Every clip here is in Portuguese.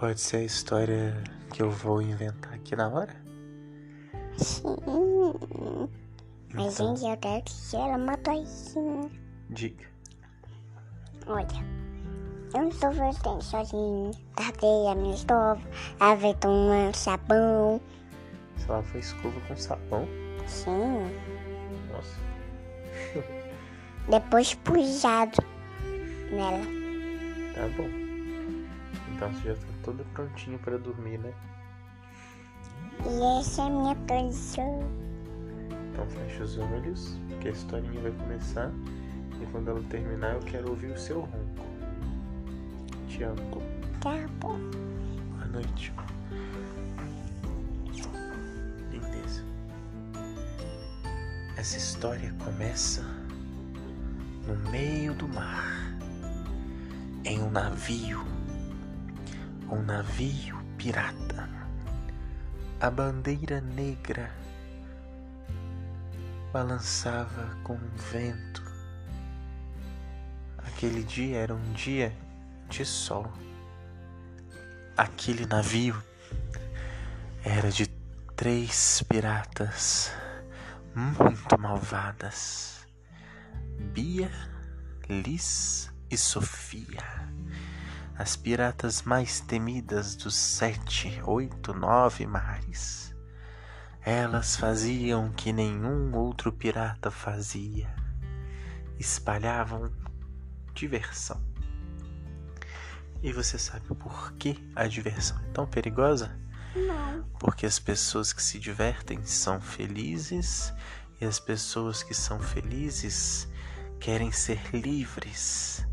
Pode ser a história que eu vou inventar aqui na hora? Sim. Mas, Então. gente, eu quero que seja uma coisinha. Diga. Olha, eu estou fazendo sozinho. Catei a minha escova, tomando sabão. Você lava a escova com sabão? Sim. Nossa, Depois pujado nela. tá bom. Então você já tá toda prontinha pra dormir, né? E essa é a minha canção. Então fecha os olhos, que a historinha vai começar. E quando ela terminar, eu quero ouvir o seu ronco. Te amo. Tá bom. Boa noite. Lindeza. Essa história começa no meio do mar, em um navio, um navio pirata. A bandeira negra balançava com o vento. Aquele dia era um dia de sol. Aquele navio era de três piratas muito malvadas: Bia, Liz e Sofia. As piratas mais temidas dos sete, oito, nove mares. Elas faziam o que nenhum outro pirata fazia: espalhavam diversão. E você sabe por que a diversão é tão perigosa? Não. Porque as pessoas que se divertem são felizes e as pessoas que são felizes querem ser livres.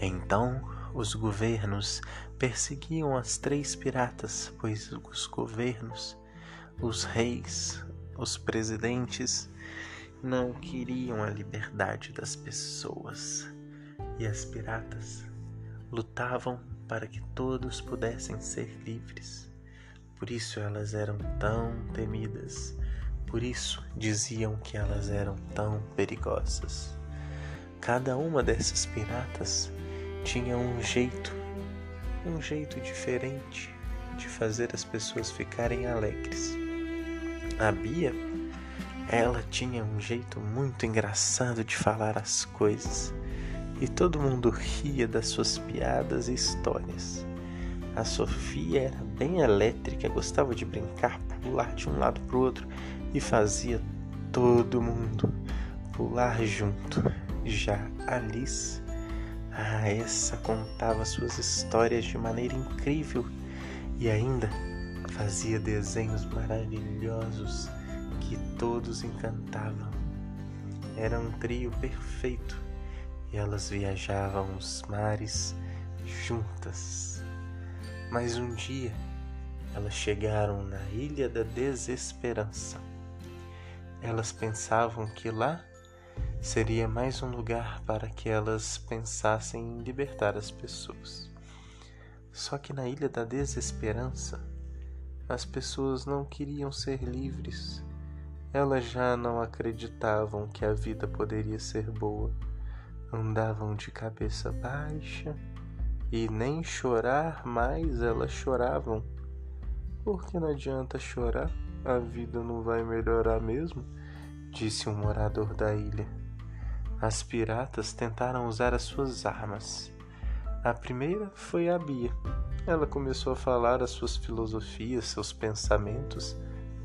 Então, os governos perseguiam as três piratas, pois os governos, os reis, os presidentes não queriam a liberdade das pessoas. E as piratas lutavam para que todos pudessem ser livres. Por isso elas eram tão temidas, por isso diziam que elas eram tão perigosas. Cada uma dessas piratas tinha um jeito, um jeito diferente de fazer as pessoas ficarem alegres. A Bia, ela tinha um jeito muito engraçado de falar as coisas e todo mundo ria das suas piadas e histórias. A Sofia era bem elétrica, gostava de brincar, pular de um lado para o outro e fazia todo mundo pular junto. Já a Liz, ah, essa contava suas histórias de maneira incrível e ainda fazia desenhos maravilhosos que todos encantavam. Era um trio perfeito e elas viajavam os mares juntas. Mas um dia elas chegaram na Ilha da Desesperança. Elas pensavam que lá seria mais um lugar para que elas pensassem em libertar as pessoas. Só que na Ilha da Desesperança, as pessoas não queriam ser livres. Elas já não acreditavam que a vida poderia ser boa. Andavam de cabeça baixa e nem chorar mais elas choravam. Porque não adianta chorar, a vida não vai melhorar mesmo, disse um morador da ilha. As piratas tentaram usar as suas armas. A primeira foi a Bia. Ela começou a falar as suas filosofias, seus pensamentos,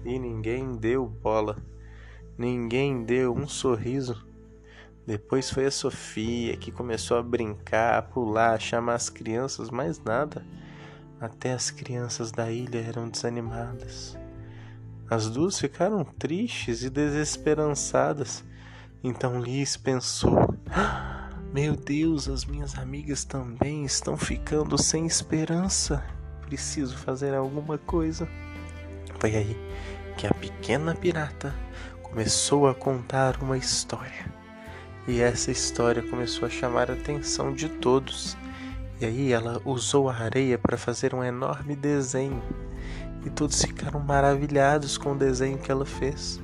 e ninguém deu bola. Ninguém deu um sorriso. Depois foi a Sofia que começou a brincar, a pular, a chamar as crianças, mas nada. Até as crianças da ilha eram desanimadas. As duas ficaram tristes e desesperançadas. Então Liz pensou: "Ah, Meu Deus, as minhas amigas também estão ficando sem esperança. Preciso fazer alguma coisa. Foi aí que a pequena pirata começou a contar uma história. E essa história começou a chamar a atenção de todos. E aí ela usou a areia para fazer um enorme desenho. E todos ficaram maravilhados com o desenho que ela fez.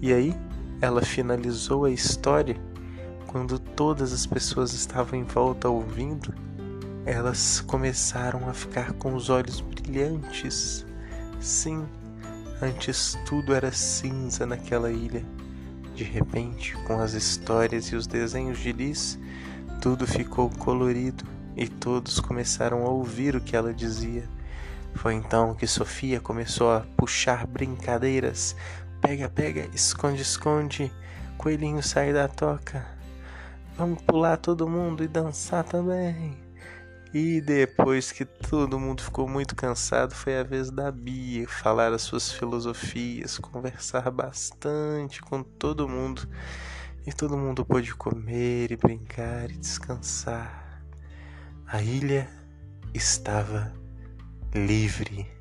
E aí ela finalizou a história quando todas as pessoas estavam em volta ouvindo. elas começaram a ficar com os olhos brilhantes. Sim, antes tudo era cinza naquela ilha. De repente, com as histórias e os desenhos de Liz, tudo ficou colorido e todos começaram a ouvir o que ela dizia. Foi então que Sofia começou a puxar brincadeiras. Pega, pega, esconde, esconde. Coelhinho sai da toca. Vamos pular todo mundo e dançar também. E depois que todo mundo ficou muito cansado, foi a vez da Bia falar as suas filosofias, conversar bastante com todo mundo. E todo mundo pôde comer e brincar e descansar. A ilha estava livre.